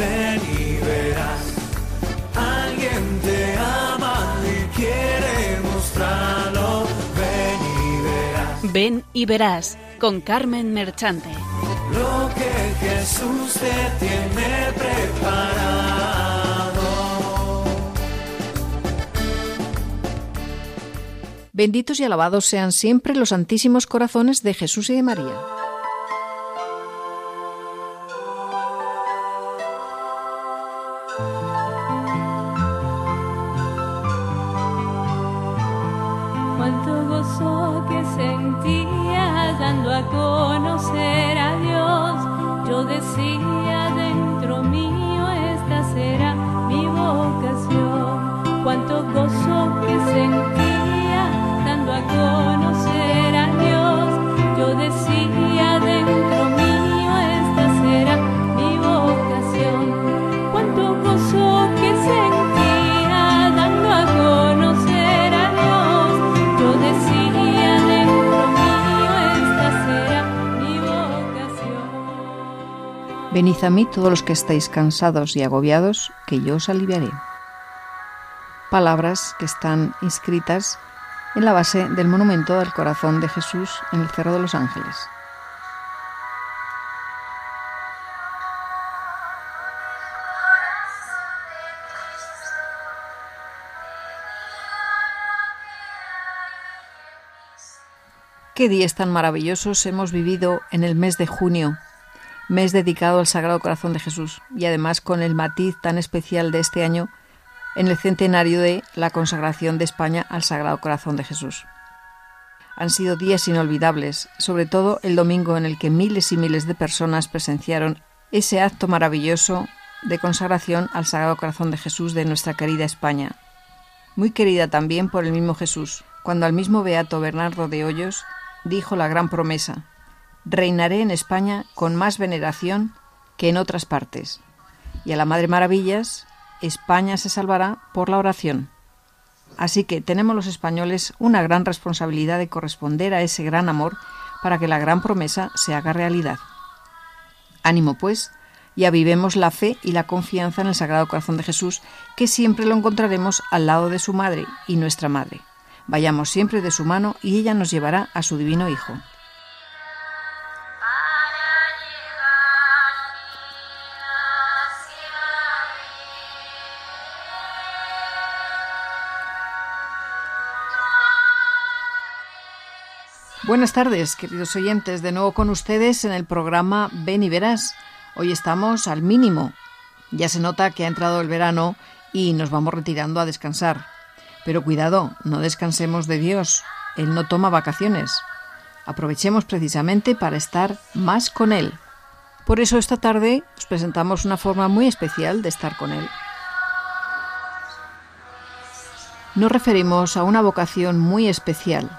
ven y verás. Alguien te ama y quiere mostrarlo, ven y verás. Ven y verás con Carmen Merchante. Lo que Jesús te tiene preparado. Benditos y alabados sean siempre los santísimos corazones de Jesús y de María. A mí todos los que estáis cansados y agobiados, que yo os aliviaré. Palabras que están inscritas en la base del monumento del corazón de Jesús en el Cerro de los Ángeles. Qué días tan maravillosos hemos vivido en el mes de junio, mes dedicado al Sagrado Corazón de Jesús, y además con el matiz tan especial de este año en el centenario de la consagración de España al Sagrado Corazón de Jesús. Han sido días inolvidables, sobre todo el domingo en el que miles y miles de personas presenciaron ese acto maravilloso de consagración al Sagrado Corazón de Jesús de nuestra querida España. Muy querida también por el mismo Jesús, cuando al mismo Beato Bernardo de Hoyos dijo la gran promesa, reinaré en España con más veneración que en otras partes. Y a la Madre Maravillas, España se salvará por la oración. Así que tenemos los españoles una gran responsabilidad de corresponder a ese gran amor para que la gran promesa se haga realidad. Ánimo, pues, y avivemos la fe y la confianza en el Sagrado Corazón de Jesús, que siempre lo encontraremos al lado de su Madre y nuestra Madre. Vayamos siempre de su mano y ella nos llevará a su divino Hijo. Buenas tardes, queridos oyentes, de nuevo con ustedes en el programa Ven y Verás. Hoy estamos al mínimo. Ya se nota que ha entrado el verano y nos vamos retirando a descansar. Pero cuidado, no descansemos de Dios. Él no toma vacaciones. Aprovechemos precisamente para estar más con Él. Por eso esta tarde os presentamos una forma muy especial de estar con Él. Nos referimos a una vocación muy especial,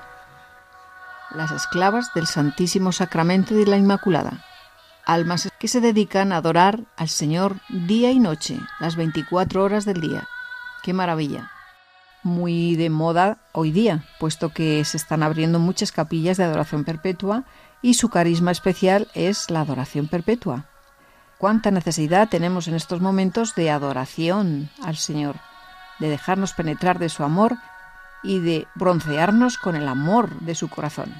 las esclavas del Santísimo Sacramento de la Inmaculada, almas que se dedican a adorar al Señor día y noche, las 24 horas del día. ¡Qué maravilla! Muy de moda hoy día, puesto que se están abriendo muchas capillas de adoración perpetua y su carisma especial es la adoración perpetua. ¿Cuánta necesidad tenemos en estos momentos de adoración al Señor, de dejarnos penetrar de su amor y de broncearnos con el amor de su corazón.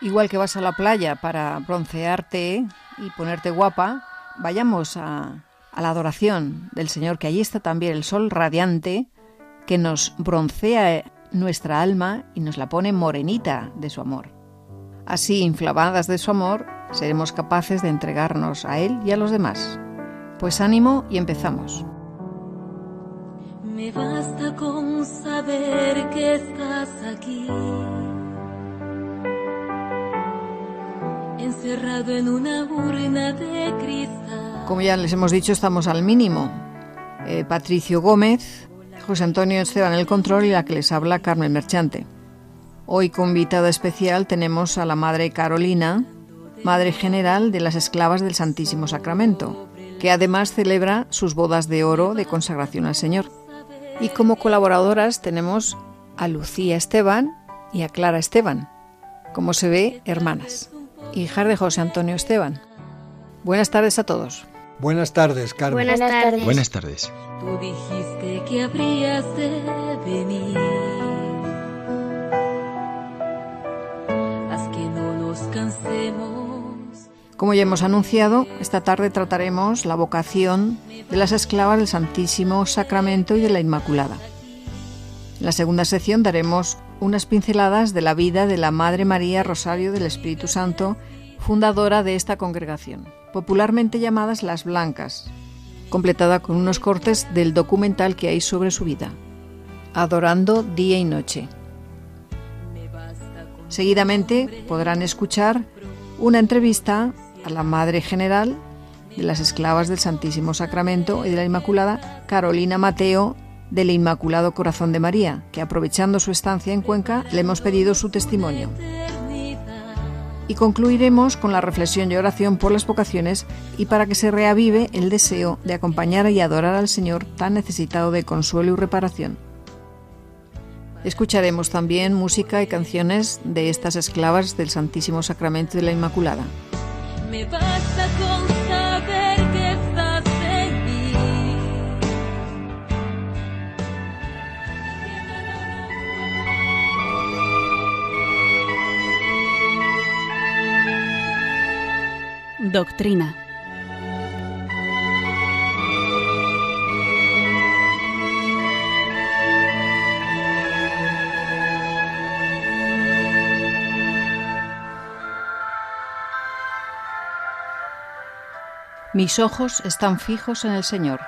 Igual que vas a la playa para broncearte y ponerte guapa, vayamos a, a, la adoración del Señor, que allí está también el sol radiante que nos broncea nuestra alma y nos la pone morenita de su amor. Así, inflamadas de su amor, seremos capaces de entregarnos a Él y a los demás. Pues ánimo y empezamos. Me basta con saber que estás aquí, encerrado en una urna de cristal. Como ya les hemos dicho, estamos al mínimo. Eh, Patricio Gómez, José Antonio Esteban el control y la que les habla Carmen Merchante. Hoy como invitada especial tenemos a la Madre Carolina, Madre General de las Esclavas del Santísimo Sacramento, que además celebra sus bodas de oro de consagración al Señor. Y como colaboradoras tenemos a Lucía Esteban y a Clara Esteban, como se ve, hermanas, hijas de José Antonio Esteban. Buenas tardes a todos. Buenas tardes, Carmen. Buenas tardes. Buenas tardes. Tú dijiste que habrías de venir. Haz que no nos cansemos. Como ya hemos anunciado, esta tarde trataremos la vocación de las esclavas del Santísimo Sacramento y de la Inmaculada. En la segunda sección daremos unas pinceladas de la vida de la Madre María Rosario del Espíritu Santo, fundadora de esta congregación, popularmente llamadas las Blancas, completada con unos cortes del documental que hay sobre su vida, Adorando día y noche. Seguidamente podrán escuchar una entrevista a la Madre General de las Esclavas del Santísimo Sacramento y de la Inmaculada, Carolina Mateo, del Inmaculado Corazón de María, que aprovechando su estancia en Cuenca le hemos pedido su testimonio. Y concluiremos con la reflexión y oración por las vocaciones y para que se reavive el deseo de acompañar y adorar al Señor tan necesitado de consuelo y reparación. Escucharemos también música y canciones de estas esclavas del Santísimo Sacramento de la Inmaculada. Me basta con saber que estás en mí. Doctrina. Mis ojos están fijos en el Señor.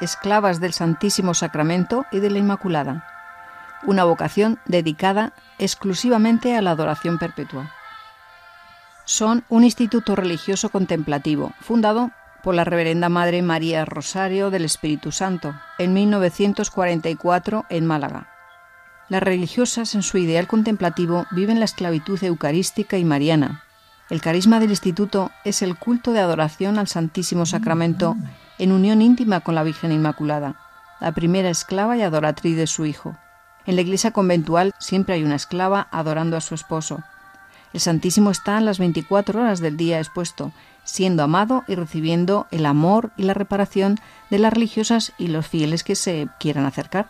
Esclavas del Santísimo Sacramento y de la Inmaculada. Una vocación dedicada exclusivamente a la adoración perpetua. Son un instituto religioso contemplativo, fundado por la Reverenda Madre María Rosario del Espíritu Santo en 1944 en Málaga. Las religiosas en su ideal contemplativo viven la esclavitud eucarística y mariana, el carisma del instituto es el culto de adoración al Santísimo Sacramento en unión íntima con la Virgen Inmaculada, la primera esclava y adoratriz de su hijo. En la iglesia conventual siempre hay una esclava adorando a su esposo. El Santísimo está en las 24 horas del día expuesto, siendo amado y recibiendo el amor y la reparación de las religiosas y los fieles que se quieran acercar.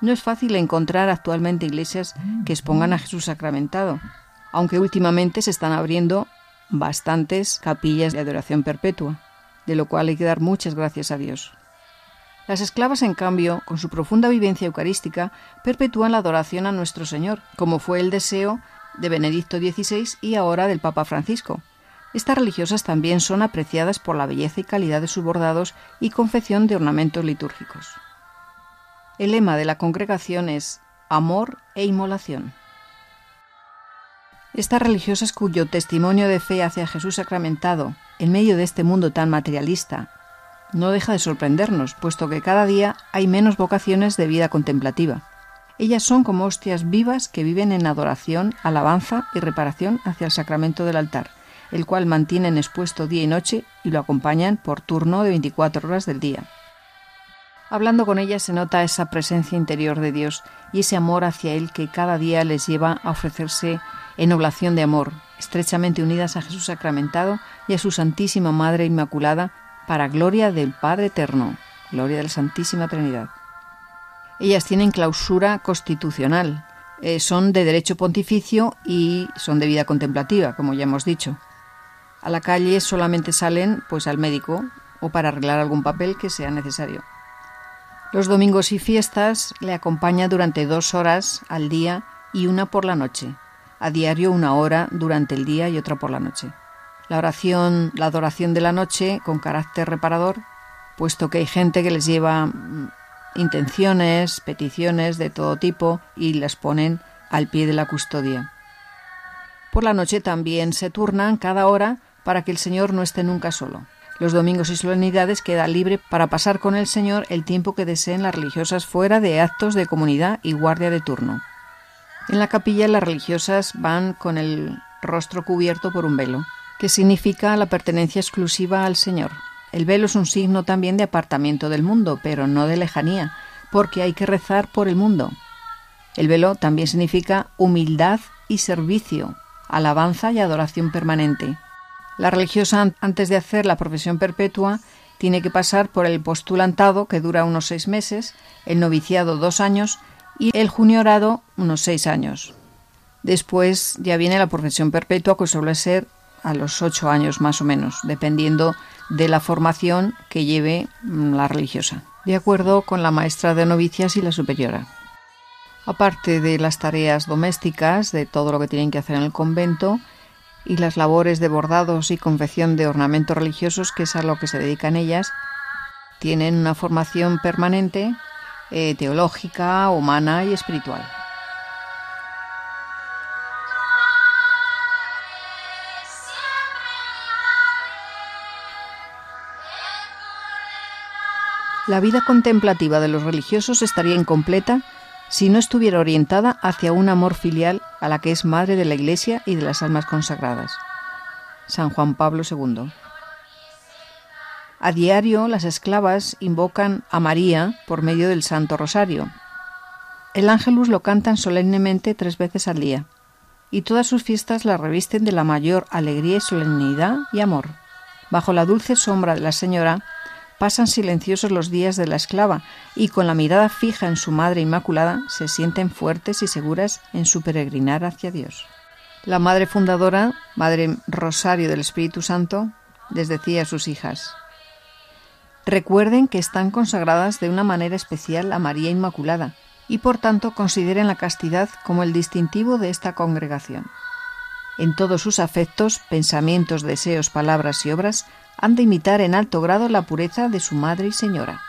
No es fácil encontrar actualmente iglesias que expongan a Jesús sacramentado, aunque últimamente se están abriendo bastantes capillas de adoración perpetua, de lo cual hay que dar muchas gracias a Dios. Las esclavas, en cambio, con su profunda vivencia eucarística, perpetúan la adoración a nuestro Señor, como fue el deseo de Benedicto XVI y ahora del Papa Francisco. Estas religiosas también son apreciadas por la belleza y calidad de sus bordados y confección de ornamentos litúrgicos. El lema de la congregación es Amor e Inmolación. Estas religiosas cuyo testimonio de fe hacia Jesús sacramentado, en medio de este mundo tan materialista, no deja de sorprendernos, puesto que cada día hay menos vocaciones de vida contemplativa. Ellas son como hostias vivas que viven en adoración, alabanza y reparación hacia el sacramento del altar, el cual mantienen expuesto día y noche y lo acompañan por turno de 24 horas del día. Hablando con ellas se nota esa presencia interior de Dios y ese amor hacia Él que cada día les lleva a ofrecerse en oblación de amor, estrechamente unidas a Jesús sacramentado y a su Santísima Madre Inmaculada, para gloria del Padre Eterno, gloria de la Santísima Trinidad. Ellas tienen clausura constitucional, eh, son de derecho pontificio y son de vida contemplativa, como ya hemos dicho. A la calle solamente salen pues al médico o para arreglar algún papel que sea necesario. Los domingos y fiestas le acompaña durante dos horas al día y una por la noche, a diario una hora durante el día y otra por la noche. La oración, la adoración de la noche con carácter reparador, puesto que hay gente que les lleva mm, intenciones, peticiones de todo tipo y las ponen al pie de la custodia. Por la noche también se turnan cada hora para que el Señor no esté nunca solo. Los domingos y solemnidades queda libre para pasar con el Señor el tiempo que deseen las religiosas fuera de actos de comunidad y guardia de turno. En la capilla las religiosas van con el rostro cubierto por un velo, que significa la pertenencia exclusiva al Señor. El velo es un signo también de apartamiento del mundo, pero no de lejanía, porque hay que rezar por el mundo. El velo también significa humildad y servicio, alabanza y adoración permanente. La religiosa, antes de hacer la profesión perpetua, tiene que pasar por el postulantado, que dura unos seis meses, el noviciado dos años y el juniorado unos seis años. Después ya viene la profesión perpetua, que suele ser a los ocho años más o menos, dependiendo de la formación que lleve mm, la religiosa, de acuerdo con la maestra de novicias y la superiora. Aparte de las tareas domésticas, de todo lo que tienen que hacer en el convento, y las labores de bordados y confección de ornamentos religiosos, que es a lo que se dedican ellas, tienen una formación permanente eh, teológica, humana y espiritual. La vida contemplativa de los religiosos estaría incompleta si no estuviera orientada hacia un amor filial a la que es madre de la Iglesia y de las almas consagradas. San Juan Pablo II. A diario las esclavas invocan a María por medio del Santo Rosario. El ángelus lo cantan solemnemente tres veces al día, y todas sus fiestas la revisten de la mayor alegría y solemnidad y amor. Bajo la dulce sombra de la Señora, pasan silenciosos los días de la esclava y con la mirada fija en su Madre Inmaculada se sienten fuertes y seguras en su peregrinar hacia Dios. La Madre Fundadora, Madre Rosario del Espíritu Santo, les decía a sus hijas, Recuerden que están consagradas de una manera especial a María Inmaculada y por tanto consideren la castidad como el distintivo de esta congregación. En todos sus afectos, pensamientos, deseos, palabras y obras han de imitar en alto grado la pureza de su madre y señora.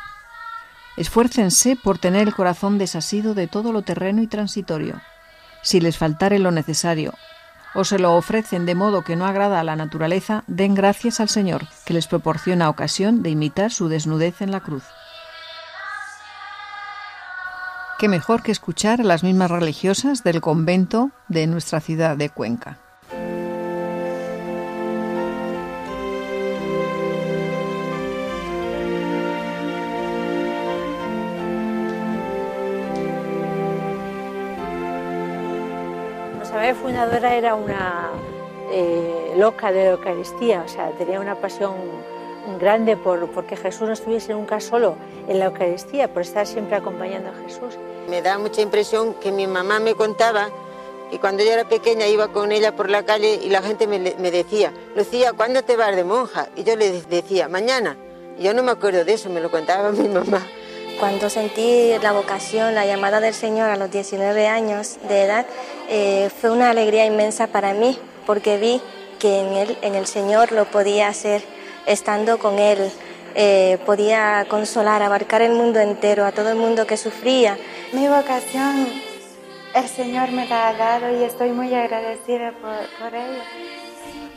Esfuércense por tener el corazón desasido de todo lo terreno y transitorio. Si les faltare lo necesario o se lo ofrecen de modo que no agrada a la naturaleza, den gracias al Señor, que les proporciona ocasión de imitar su desnudez en la cruz. Qué mejor que escuchar a las mismas religiosas del convento de nuestra ciudad de Cuenca. Madre fundadora era una eh, loca de la Eucaristía, o sea, tenía una pasión grande por porque Jesús no estuviese nunca solo en la Eucaristía, por estar siempre acompañando a Jesús. Me da mucha impresión que mi mamá me contaba que cuando yo era pequeña iba con ella por la calle y la gente me, decía, Lucía, ¿cuándo te vas de monja? Y yo le decía, mañana. Yo no me acuerdo de eso, me lo contaba mi mamá. Cuando sentí la vocación, la llamada del Señor a los 19 años de edad, eh, fue una alegría inmensa para mí, porque vi que en, él, en el Señor lo podía hacer, estando con Él, eh, podía consolar, abarcar el mundo entero, a todo el mundo que sufría. Mi vocación, el Señor me la ha dado y estoy muy agradecida por, por ello.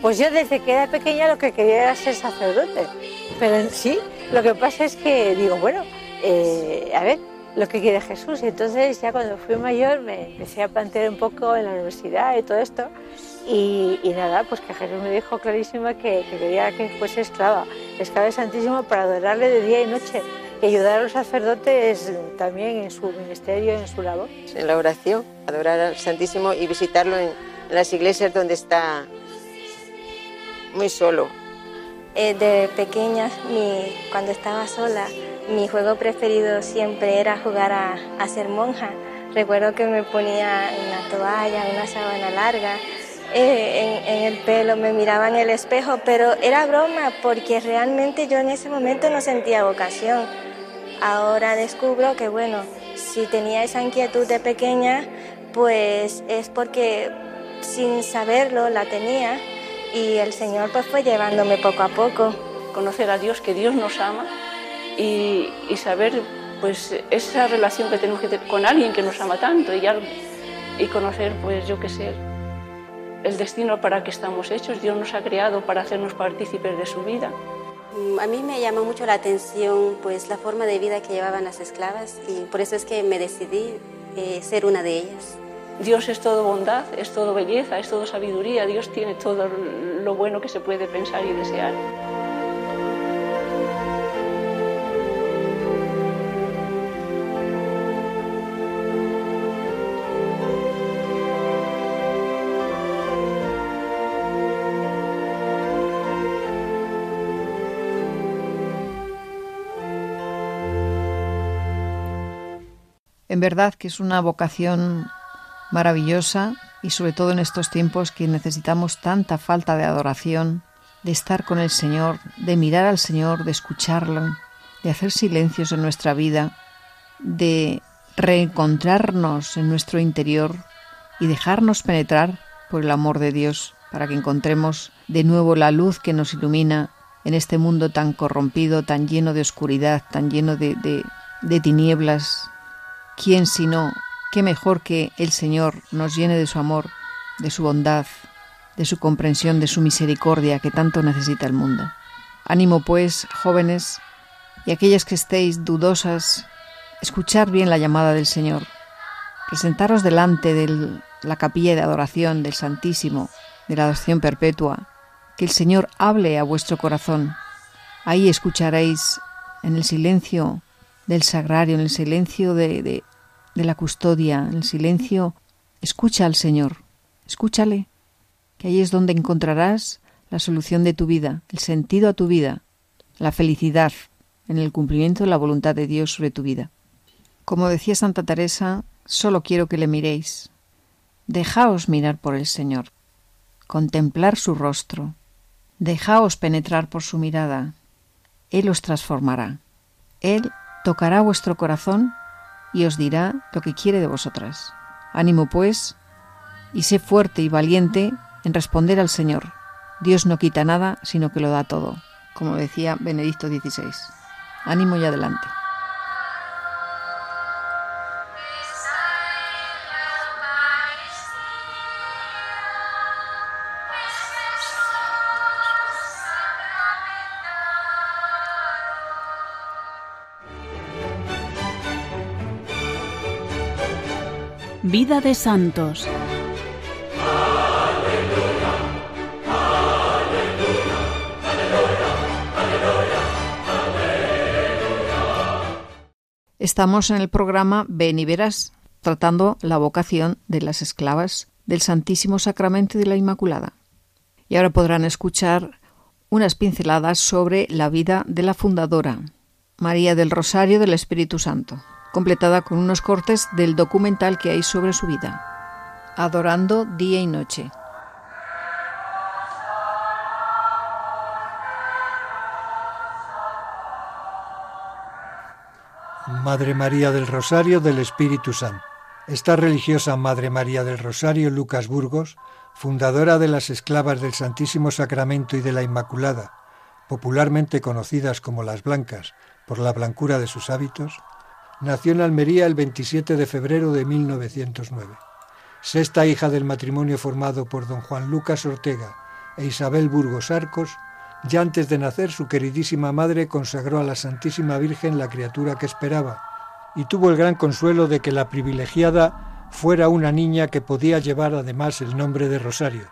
Pues yo desde que era pequeña lo que quería era ser sacerdote, pero en sí lo que pasa es que digo, bueno, eh, a ver lo que quiere Jesús. Y entonces ya cuando fui mayor me empecé a plantear un poco en la universidad y todo esto. Y, nada, pues que Jesús me dijo clarísima que, quería que fuese esclava, esclava de Santísimo para adorarle de día y noche y ayudar a los sacerdotes también en su ministerio, en su labor. En la oración, adorar al Santísimo y visitarlo en las iglesias donde está muy solo. Eh, de pequeña, mi, cuando estaba sola, mi juego preferido siempre era jugar a, ser monja. Recuerdo que me ponía una toalla, una sábana larga, eh, en, el pelo, me miraba en el espejo, pero era broma porque realmente yo en ese momento no sentía vocación. Ahora descubro que, bueno, si tenía esa inquietud de pequeña, pues es porque sin saberlo la tenía y el Señor pues fue llevándome poco a poco. Conocer a Dios, que Dios nos ama y, saber pues esa relación que tenemos que tener con alguien que nos ama tanto y, y conocer pues yo qué sé el destino para que estamos hechos. Dios nos ha creado para hacernos partícipes de su vida. A mí me llamó mucho la atención pues la forma de vida que llevaban las esclavas y por eso es que me decidí eh, ser una de ellas. Dios es todo bondad, es todo belleza, es todo sabiduría, Dios tiene todo lo bueno que se puede pensar y desear. En verdad que es una vocación maravillosa y sobre todo en estos tiempos que necesitamos tanta falta de adoración, de estar con el Señor, de mirar al Señor, de escucharlo, de hacer silencios en nuestra vida, de reencontrarnos en nuestro interior y dejarnos penetrar por el amor de Dios para que encontremos de nuevo la luz que nos ilumina en este mundo tan corrompido, tan lleno de oscuridad, tan lleno de, de, de tinieblas. ¿Quién sino, qué mejor que el Señor nos llene de su amor, de su bondad, de su comprensión, de su misericordia que tanto necesita el mundo? Ánimo pues, jóvenes, y aquellas que estéis dudosas, escuchar bien la llamada del Señor, presentaros delante de la capilla de adoración del Santísimo, de la adoración perpetua, que el Señor hable a vuestro corazón. Ahí escucharéis en el silencio del sagrario, en el silencio de, de la custodia, el silencio, escucha al Señor, escúchale, que ahí es donde encontrarás la solución de tu vida, el sentido a tu vida, la felicidad en el cumplimiento de la voluntad de Dios sobre tu vida. Como decía Santa Teresa, solo quiero que le miréis. Dejaos mirar por el Señor, contemplar su rostro, dejaos penetrar por su mirada. Él os transformará. Él tocará vuestro corazón y os dirá lo que quiere de vosotras. Ánimo, pues, y sé fuerte y valiente en responder al Señor. Dios no quita nada, sino que lo da todo, como decía Benedicto XVI. Ánimo y adelante. Vida de Santos. Estamos en el programa Ven y Verás, tratando la vocación de las esclavas del Santísimo Sacramento de la Inmaculada. Y ahora podrán escuchar unas pinceladas sobre la vida de la fundadora, María del Rosario del Espíritu Santo, completada con unos cortes del documental que hay sobre su vida. Adorando día y noche. Madre María del Rosario del Espíritu Santo. Esta religiosa Madre María del Rosario Lucas Burgos, fundadora de las esclavas del Santísimo Sacramento y de la Inmaculada, popularmente conocidas como las Blancas por la blancura de sus hábitos, nació en Almería el 27 de febrero de 1909. Sexta hija del matrimonio formado por don Juan Lucas Ortega e Isabel Burgos Arcos, ya antes de nacer, su queridísima madre consagró a la Santísima Virgen la criatura que esperaba, y tuvo el gran consuelo de que la privilegiada fuera una niña que podía llevar además el nombre de Rosario,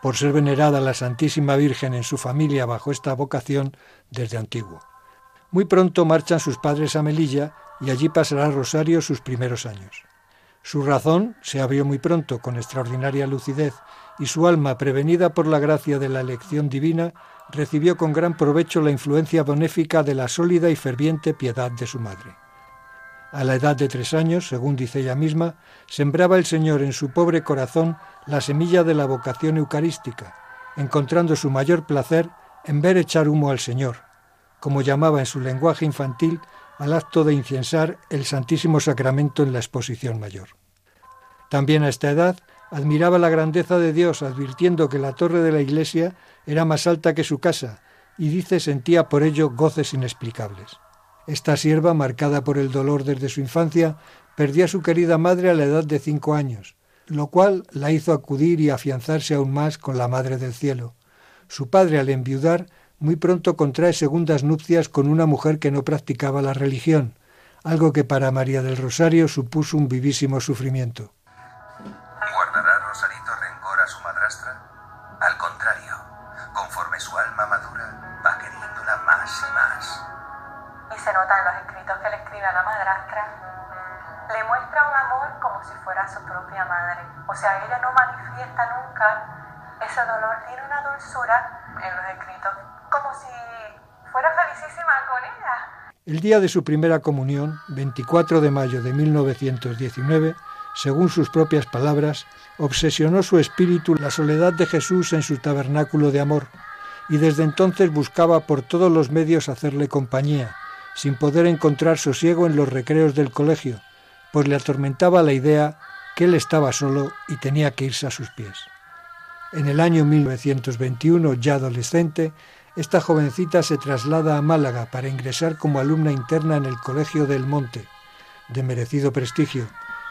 por ser venerada la Santísima Virgen en su familia bajo esta vocación desde antiguo. Muy pronto marchan sus padres a Melilla y allí pasará Rosario sus primeros años. Su razón se abrió muy pronto con extraordinaria lucidez y su alma, prevenida por la gracia de la elección divina, recibió con gran provecho la influencia benéfica de la sólida y ferviente piedad de su madre. A la edad de tres años, según dice ella misma, sembraba el Señor en su pobre corazón la semilla de la vocación eucarística, encontrando su mayor placer en ver echar humo al Señor, como llamaba en su lenguaje infantil al acto de incensar el Santísimo Sacramento en la exposición mayor. También a esta edad admiraba la grandeza de Dios, advirtiendo que la torre de la iglesia era más alta que su casa, y dice sentía por ello goces inexplicables. Esta sierva, marcada por el dolor desde su infancia, perdió a su querida madre a la edad de cinco años, lo cual la hizo acudir y afianzarse aún más con la Madre del Cielo. Su padre, al enviudar, muy pronto contrae segundas nupcias con una mujer que no practicaba la religión, algo que para María del Rosario supuso un vivísimo sufrimiento. ¿Guardará Rosarito rencor a su madrastra? Al contrario, conforme su alma madura, va queriéndola más y más. Y se nota en los escritos que le escribe a la madrastra. Le muestra un amor como si fuera su propia madre. O sea, ella no manifiesta nunca ese dolor, tiene una dulzura en los escritos, como si fuera felicísima con ella. El día de su primera comunión, 24 de mayo de 1919, según sus propias palabras, obsesionó su espíritu la soledad de Jesús en su tabernáculo de amor, y desde entonces buscaba por todos los medios hacerle compañía, sin poder encontrar sosiego en los recreos del colegio, pues le atormentaba la idea que él estaba solo y tenía que irse a sus pies. En el año 1921, ya adolescente, esta jovencita se traslada a Málaga para ingresar como alumna interna en el Colegio del Monte, de merecido prestigio,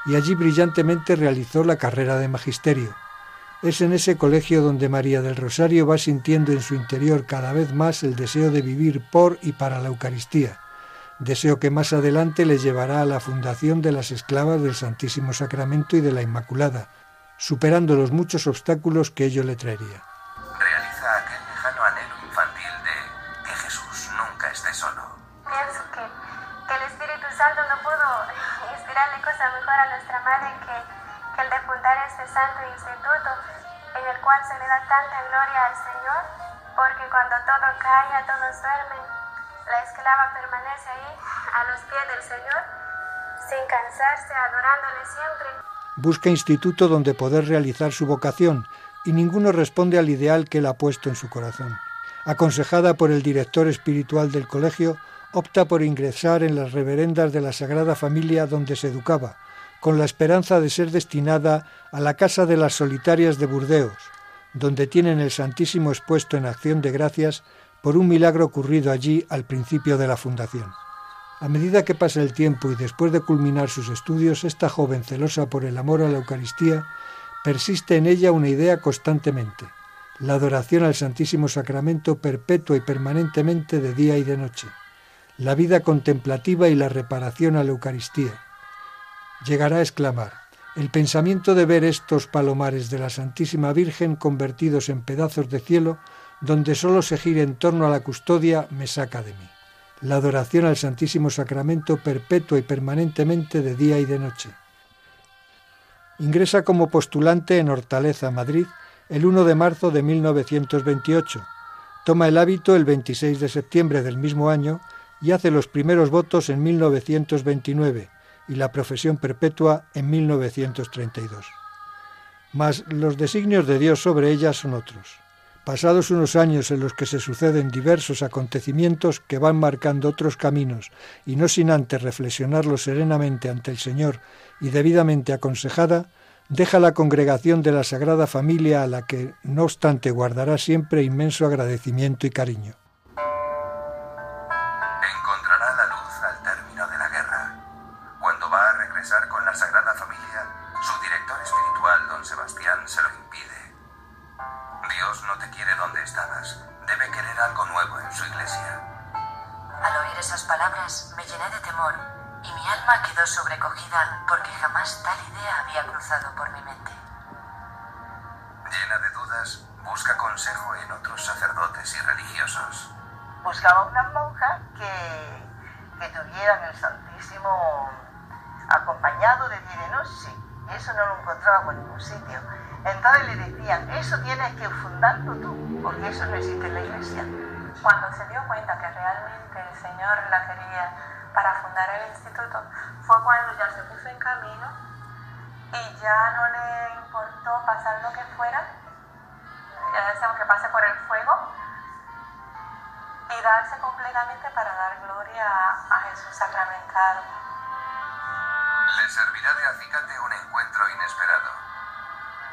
y allí brillantemente realizó la carrera de magisterio. Es en ese colegio donde María del Rosario va sintiendo en su interior cada vez más el deseo de vivir por y para la Eucaristía, deseo que más adelante le llevará a la fundación de las esclavas del Santísimo Sacramento y de la Inmaculada, superando los muchos obstáculos que ello le traería. Cosa mejor a nuestra madre que, que el de fundar este santo instituto en el cual se le da tanta gloria al Señor, porque cuando todo calla, todos duermen, la esclava permanece ahí a los pies del Señor sin cansarse, adorándole siempre. Busca instituto donde poder realizar su vocación y ninguno responde al ideal que él ha puesto en su corazón. Aconsejada por el director espiritual del colegio, opta por ingresar en las reverendas de la Sagrada Familia donde se educaba, con la esperanza de ser destinada a la Casa de las Solitarias de Burdeos, donde tienen el Santísimo expuesto en acción de gracias por un milagro ocurrido allí al principio de la fundación. A medida que pasa el tiempo y después de culminar sus estudios, esta joven celosa por el amor a la Eucaristía persiste en ella una idea constantemente, la adoración al Santísimo Sacramento perpetua y permanentemente de día y de noche, la vida contemplativa y la reparación a la Eucaristía. Llegará a exclamar, el pensamiento de ver estos palomares de la Santísima Virgen convertidos en pedazos de cielo, donde sólo se gira en torno a la custodia, me saca de mí. La adoración al Santísimo Sacramento perpetua y permanentemente de día y de noche. Ingresa como postulante en Hortaleza, Madrid, el 1 de marzo de 1928. Toma el hábito el 26 de septiembre del mismo año y hace los primeros votos en 1929 y la profesión perpetua en 1932. Mas los designios de Dios sobre ella son otros. Pasados unos años en los que se suceden diversos acontecimientos que van marcando otros caminos y no sin antes reflexionarlo serenamente ante el Señor y debidamente aconsejada, deja la congregación de la Sagrada Familia a la que, no obstante, guardará siempre inmenso agradecimiento y cariño. Estabas. Debe querer algo nuevo en su iglesia. Al oír esas palabras me llené de temor y mi alma quedó sobrecogida porque jamás tal idea había cruzado por mi mente. Llena de dudas, busca consejo en otros sacerdotes y religiosos. Buscaba una monja que, que tuvieran el Santísimo acompañado de día y de noche. Y eso no lo encontraba por ningún sitio. Entonces le decían, eso tienes que fundarlo tú, porque eso no existe en la iglesia. Cuando se dio cuenta que realmente el Señor la quería para fundar el instituto, fue cuando ya se puso en camino y ya no le importó pasar lo que fuera, ya decíamos que pase por el fuego, y darse completamente para dar gloria a Jesús sacramentado. Le servirá de acicate un encuentro inesperado.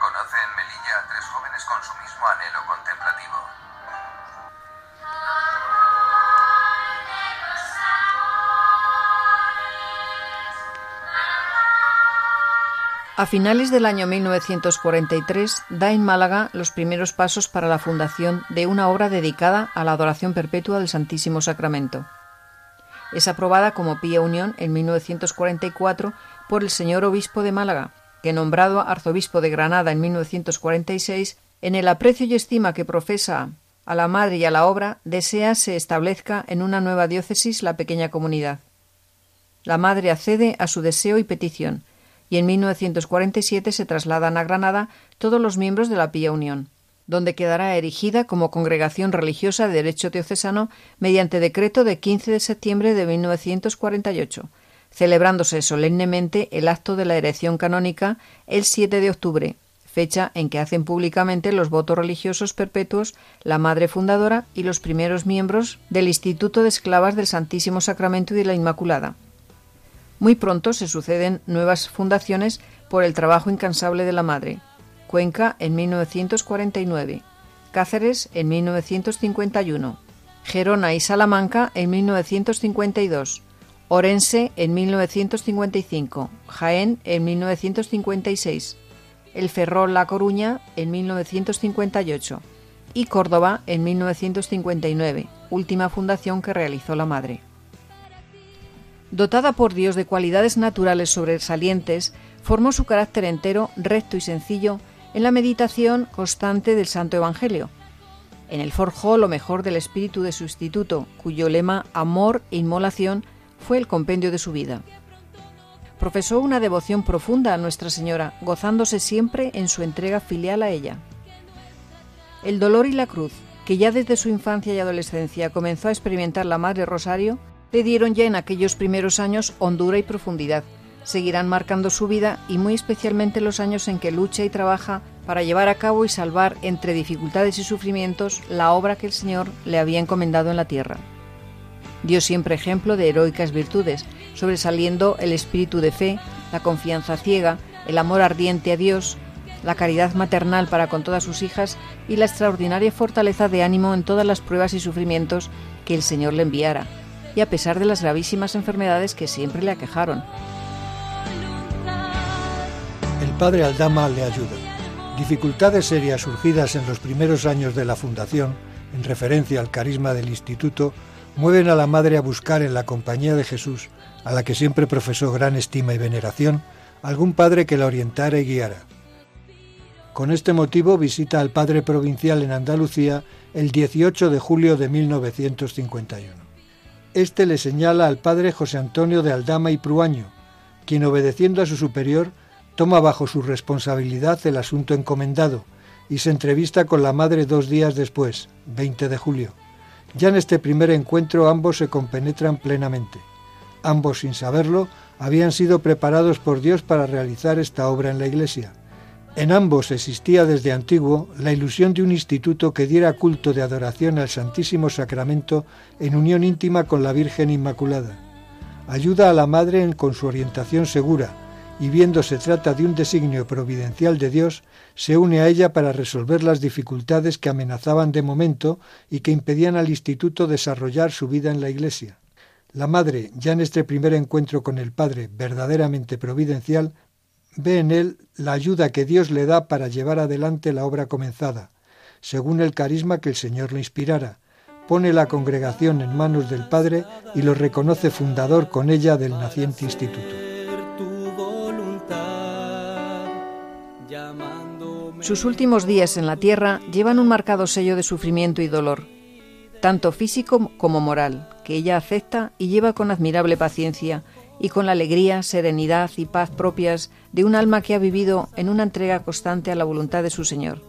Conoce en Melilla a tres jóvenes con su mismo anhelo contemplativo. A finales del año 1943 da en Málaga los primeros pasos para la fundación de una obra dedicada a la adoración perpetua del Santísimo Sacramento. Es aprobada como Pía Unión en 1944 por el señor obispo de Málaga, que nombrado arzobispo de Granada en 1946, en el aprecio y estima que profesa a la madre y a la obra, desea se establezca en una nueva diócesis la pequeña comunidad. La madre accede a su deseo y petición, y en 1947 se trasladan a Granada todos los miembros de la Pía Unión. donde quedará erigida como congregación religiosa de derecho diocesano mediante decreto de 15 de septiembre de 1948, celebrándose solemnemente el acto de la erección canónica el 7 de octubre, fecha en que hacen públicamente los votos religiosos perpetuos la madre fundadora y los primeros miembros del Instituto de Esclavas del Santísimo Sacramento y de la Inmaculada. Muy pronto se suceden nuevas fundaciones por el trabajo incansable de la madre. Cuenca en 1949, Cáceres en 1951, Gerona y Salamanca en 1952, Orense en 1955, Jaén en 1956, El Ferrol La Coruña en 1958 y Córdoba en 1959, última fundación que realizó la madre. Dotada por Dios de cualidades naturales sobresalientes, formó su carácter entero, recto y sencillo en la meditación constante del Santo Evangelio. En él forjó lo mejor del espíritu de su instituto, cuyo lema Amor e Inmolación fue el compendio de su vida. Profesó una devoción profunda a Nuestra Señora, gozándose siempre en su entrega filial a ella. El dolor y la cruz, que ya desde su infancia y adolescencia comenzó a experimentar la Madre Rosario, le dieron ya en aquellos primeros años hondura y profundidad, seguirán marcando su vida y muy especialmente los años en que lucha y trabaja para llevar a cabo y salvar entre dificultades y sufrimientos la obra que el Señor le había encomendado en la tierra. Dio siempre ejemplo de heroicas virtudes, sobresaliendo el espíritu de fe, la confianza ciega, el amor ardiente a Dios, la caridad maternal para con todas sus hijas y la extraordinaria fortaleza de ánimo en todas las pruebas y sufrimientos que el Señor le enviara, y a pesar de las gravísimas enfermedades que siempre le aquejaron. El padre Aldama le ayuda. Dificultades serias surgidas en los primeros años de la fundación, en referencia al carisma del instituto, mueven a la madre a buscar en la compañía de Jesús, a la que siempre profesó gran estima y veneración, algún padre que la orientara y guiara. Con este motivo visita al padre provincial en Andalucía el 18 de julio de 1951. Este le señala al padre José Antonio de Aldama y Pruaño, quien obedeciendo a su superior toma bajo su responsabilidad el asunto encomendado y se entrevista con la madre dos días después, 20 de julio. Ya en este primer encuentro ambos se compenetran plenamente. Ambos, sin saberlo, habían sido preparados por Dios para realizar esta obra en la Iglesia. En ambos existía desde antiguo la ilusión de un instituto que diera culto de adoración al Santísimo Sacramento en unión íntima con la Virgen Inmaculada. Ayuda a la Madre con su orientación segura, y viendo se trata de un designio providencial de Dios, se une a ella para resolver las dificultades que amenazaban de momento y que impedían al instituto desarrollar su vida en la Iglesia. La madre, ya en este primer encuentro con el Padre verdaderamente providencial, ve en él la ayuda que Dios le da para llevar adelante la obra comenzada, según el carisma que el Señor le inspirara, pone la congregación en manos del Padre y lo reconoce fundador con ella del naciente instituto. Sus últimos días en la tierra llevan un marcado sello de sufrimiento y dolor, tanto físico como moral, que ella acepta y lleva con admirable paciencia y con la alegría, serenidad y paz propias de un alma que ha vivido en una entrega constante a la voluntad de su Señor.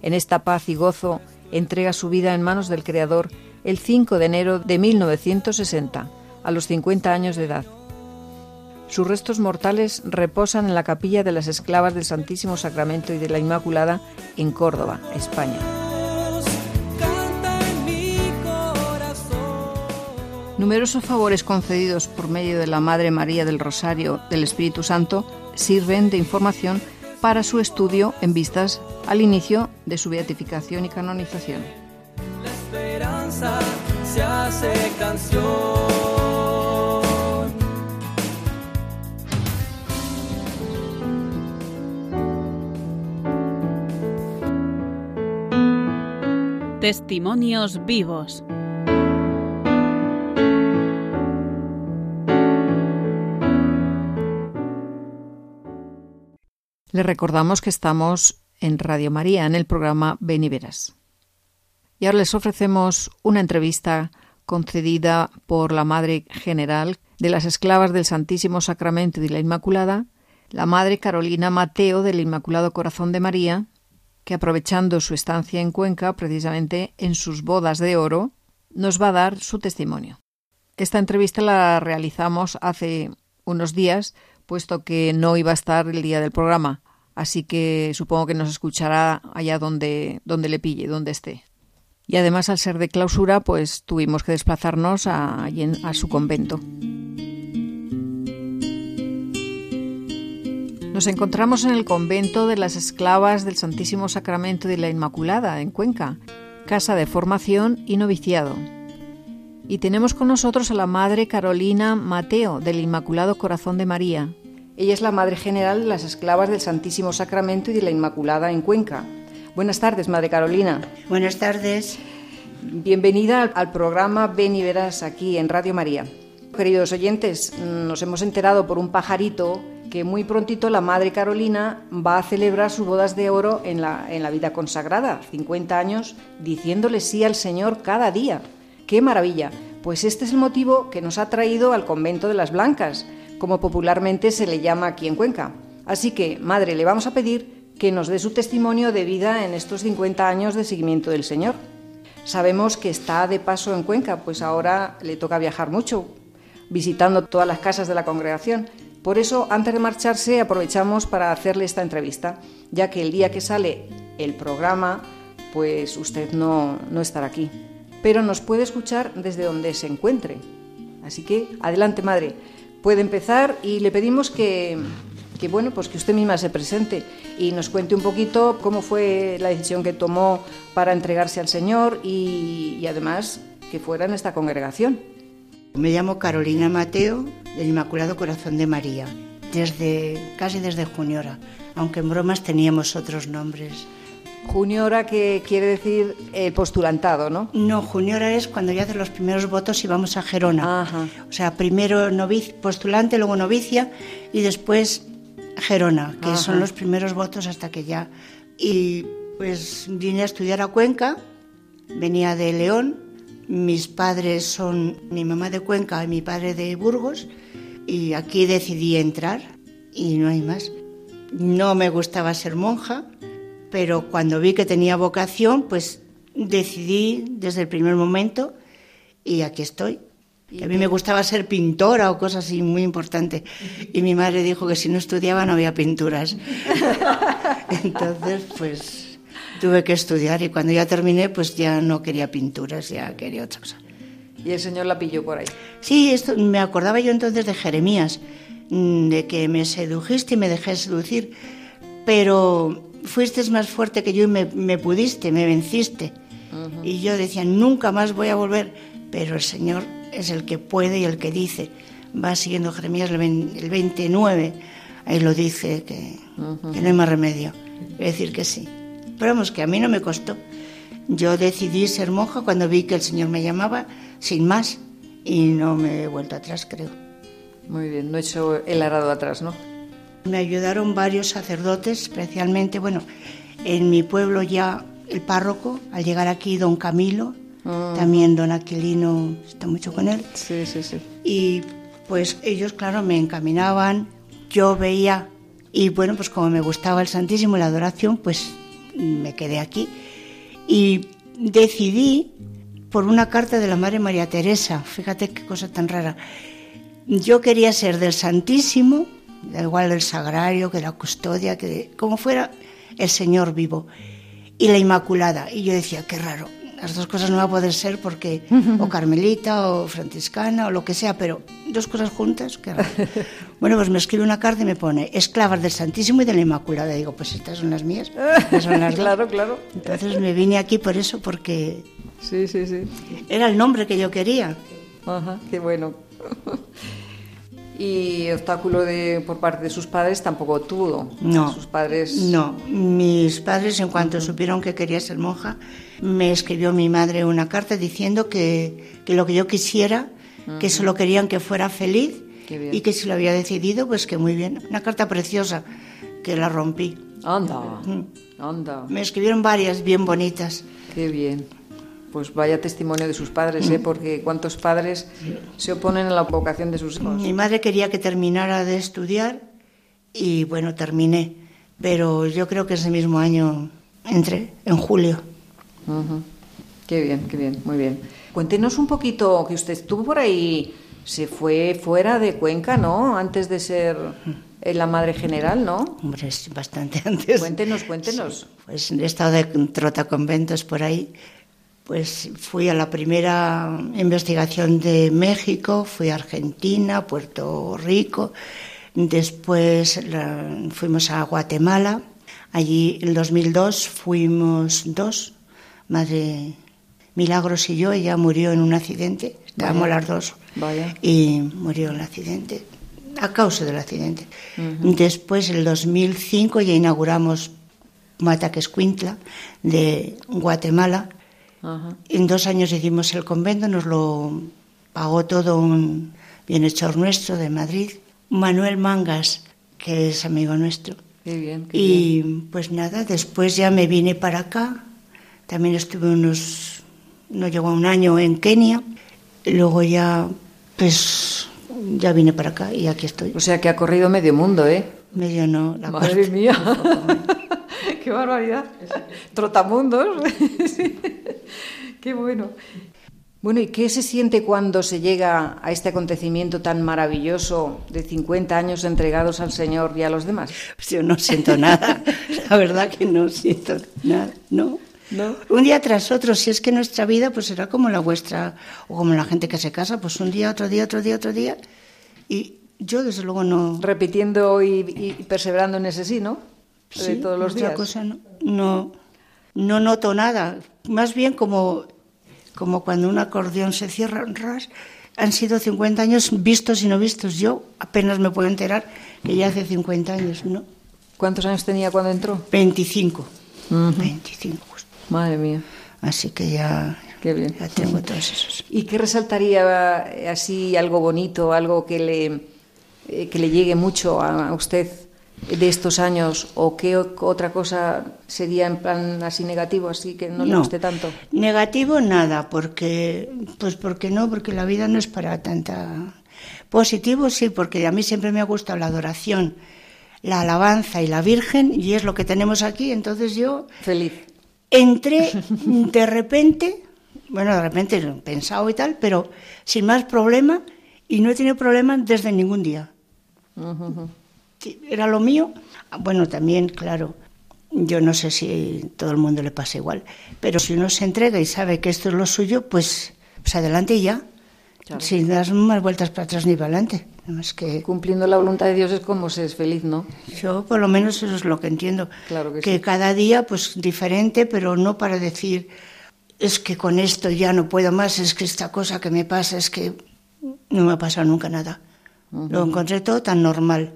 En esta paz y gozo entrega su vida en manos del Creador el 5 de enero de 1960, a los 50 años de edad. Sus restos mortales reposan en la capilla de las esclavas del Santísimo Sacramento y de la Inmaculada en Córdoba, España. Numerosos favores concedidos por medio de la Madre María del Rosario del Espíritu Santo sirven de información para su estudio en vistas al inicio de su beatificación y canonización. La esperanza se hace canción. Testimonios vivos. Le recordamos que estamos en Radio María, en el programa Ven y. Y ahora les ofrecemos una entrevista concedida por la Madre General de las Esclavas del Santísimo Sacramento y de la Inmaculada, la Madre Carolina Mateo del Inmaculado Corazón de María, que aprovechando su estancia en Cuenca, precisamente en sus bodas de oro, nos va a dar su testimonio. Esta entrevista la realizamos hace unos días, puesto que no iba a estar el día del programa, así que supongo que nos escuchará allá donde, donde le pille, donde esté. Y además, al ser de clausura, pues tuvimos que desplazarnos a, a su convento. Nos encontramos en el convento de las esclavas del Santísimo Sacramento de la Inmaculada, en Cuenca, casa de formación y noviciado. Y tenemos con nosotros a la Madre Carolina Mateo, del Inmaculado Corazón de María. Ella es la Madre General de las esclavas del Santísimo Sacramento y de la Inmaculada en Cuenca. Buenas tardes, Madre Carolina. Buenas tardes. Bienvenida al programa Ven y Verás aquí en Radio María. Queridos oyentes, nos hemos enterado por un pajarito que muy prontito la Madre Carolina va a celebrar sus bodas de oro en la, en la vida consagrada, 50 años diciéndole sí al Señor cada día. ¡Qué maravilla! Pues este es el motivo que nos ha traído al convento de las Blancas, como popularmente se le llama aquí en Cuenca. Así que, Madre, le vamos a pedir que nos dé su testimonio de vida en estos 50 años de seguimiento del Señor. Sabemos que está de paso en Cuenca, pues ahora le toca viajar mucho, visitando todas las casas de la congregación, por eso, antes de marcharse, aprovechamos para hacerle esta entrevista, ya que el día que sale el programa, pues usted no, no estará aquí. Pero nos puede escuchar desde donde se encuentre. Así que, adelante, madre. Puede empezar y le pedimos que, que, bueno, pues que usted misma se presente y nos cuente un poquito cómo fue la decisión que tomó para entregarse al Señor y, y además que fuera en esta congregación. Me llamo Carolina Mateo, del Inmaculado Corazón de María, desde casi desde Juniora, aunque en bromas teníamos otros nombres. Juniora que quiere decir eh, postulantado, ¿no? No, Juniora es cuando ya haces los primeros votos y vamos a Gerona. Ajá. O sea, primero novic, postulante, luego novicia y después Gerona, que Ajá. son los primeros votos hasta que ya... Y pues vine a estudiar a Cuenca, venía de León, mis padres son mi mamá de Cuenca y mi padre de Burgos y aquí decidí entrar y no hay más. No me gustaba ser monja, pero cuando vi que tenía vocación, pues decidí desde el primer momento y aquí estoy. Y a mí me gustaba ser pintora o cosas así muy importantes. Y mi madre dijo que si no estudiaba no había pinturas. Entonces, pues tuve que estudiar y cuando ya terminé, pues ya no quería pinturas, ya quería otra cosa. Y el Señor la pilló por ahí. Sí, esto, me acordaba yo entonces de Jeremías, mm, de que me sedujiste y me dejé seducir, pero fuiste más fuerte que yo y me, me pudiste, me venciste. Y yo decía, nunca más voy a volver, pero el Señor es el que puede y el que dice. Va siguiendo Jeremías el, vein- el 29, ahí lo dice, que, que no hay más remedio. A decir que sí. Pero vamos, que a mí no me costó. Yo decidí ser monja cuando vi que el Señor me llamaba, sin más, y no me he vuelto atrás, creo. Muy bien, no he hecho el arado atrás, ¿no? Me ayudaron varios sacerdotes, especialmente, bueno, en mi pueblo ya el párroco, al llegar aquí, don Camilo, Ah. también don Aquilino está mucho con él. Sí, sí, sí. Y pues ellos, claro, me encaminaban, yo veía, y bueno, pues como me gustaba el Santísimo y la adoración, pues me quedé aquí. Y decidí, por una carta de la Madre María Teresa, fíjate qué cosa tan rara, yo quería ser del Santísimo, da igual del Sagrario, que la custodia, que como fuera el Señor vivo, y la Inmaculada. Y yo decía, qué raro, las dos cosas no va a poder ser porque o carmelita o franciscana o lo que sea, pero dos cosas juntas, qué raro. Bueno, pues me escribe una carta y me pone esclavas del Santísimo y de la Inmaculada. Digo, pues estas son las mías. estas son las dos. claro, claro. Entonces me vine aquí por eso, porque Sí, sí, sí. era el nombre que yo quería. Ajá, qué bueno. Y obstáculo de, por parte de sus padres tampoco tuvo. No. Sus padres. No, mis padres en cuanto supieron que quería ser monja, me escribió mi madre una carta diciendo que, que lo que yo quisiera, que Ujú. solo querían que fuera feliz y que si lo había decidido, pues que muy bien. Una carta preciosa que la rompí. Anda, anda. Me escribieron varias bien bonitas. Qué bien. Pues vaya testimonio de sus padres, ¿eh? Mm. Porque cuántos padres se oponen a la vocación de sus hijos. Mi madre quería que terminara de estudiar y bueno, terminé. Pero yo creo que ese mismo año entré en julio. Qué bien, qué bien, muy bien. Cuéntenos un poquito, que usted estuvo por ahí, se fue fuera de Cuenca, ¿no? Antes de ser eh, la madre general, ¿no? Hombre, es bastante antes. Cuéntenos, cuéntenos. Sí, pues he estado de trotaconventos por ahí. Pues fui a la primera investigación de México, fui a Argentina, Puerto Rico, después la- fuimos a Guatemala, allí en 2002 fuimos dos, Madre Milagros y yo, ella murió en un accidente, estábamos las dos Vaya. y murió en el accidente, a causa del accidente. Después, en el 2005, ya inauguramos Mataquescuintla de Guatemala. Ajá. En dos años hicimos el convento, nos lo pagó todo un bienhechor nuestro de Madrid, Manuel Mangas, que es amigo nuestro. Qué bien, qué Y bien. pues nada, después ya me vine para acá. También estuve unos, no llegó a un año en Kenia. Y luego ya, pues, ya vine para acá y aquí estoy. O sea que ha corrido medio mundo, ¿eh? Medio no, la Madre parte. mía. Qué barbaridad. Trotamundos. Sí. Qué bueno. Bueno, ¿y qué se siente cuando se llega a este acontecimiento tan maravilloso de 50 años entregados al Señor y a los demás? Pues yo no siento nada, la verdad que no siento nada, no. Un día tras otro, si es que nuestra vida pues será como la vuestra o como la gente que se casa, pues un día, otro día, otro día, otro día. Y yo desde luego no... Repitiendo y, y perseverando en ese sí, ¿no? De Sí, todos los otra días. cosa no, no, no noto nada. Más bien como, como cuando un acordeón se cierra, ras, han sido 50 años vistos y no vistos. Yo apenas me puedo enterar que ya hace 50 años, ¿no? ¿Cuántos años tenía cuando entró? 25. Ujú. 25. Madre mía. Así que ya, Qué bien. ya tengo todos esos. ¿Y qué resaltaría eh, así algo bonito, algo que le, eh, que le llegue mucho a usted de estos años? ¿O qué otra cosa sería en plan así negativo, así que no, le No. guste tanto? Negativo nada, porque pues porque no, porque la vida no es para tanta positivo sí, porque a mí siempre me ha gustado la adoración, la alabanza y la Virgen y es lo que tenemos aquí, entonces yo Feliz. entré de repente, bueno, de repente pensado y tal, pero sin más problema y no he tenido problema desde ningún día. Ujú. Era lo mío. Bueno, también, claro, yo no sé si todo el mundo le pasa igual, pero si uno se entrega y sabe que esto es lo suyo, pues, pues adelante y ya, Claro. sin dar más vueltas para atrás ni para adelante. Además que Cumpliendo la voluntad de Dios es como se es feliz, ¿no? yo, por lo menos, eso es lo que entiendo. Claro que que sí. cada día, pues, diferente, pero no para decir, es que con esto ya no puedo más, es que esta cosa que me pasa, es que no me ha pasado nunca nada. Lo encontré todo tan normal.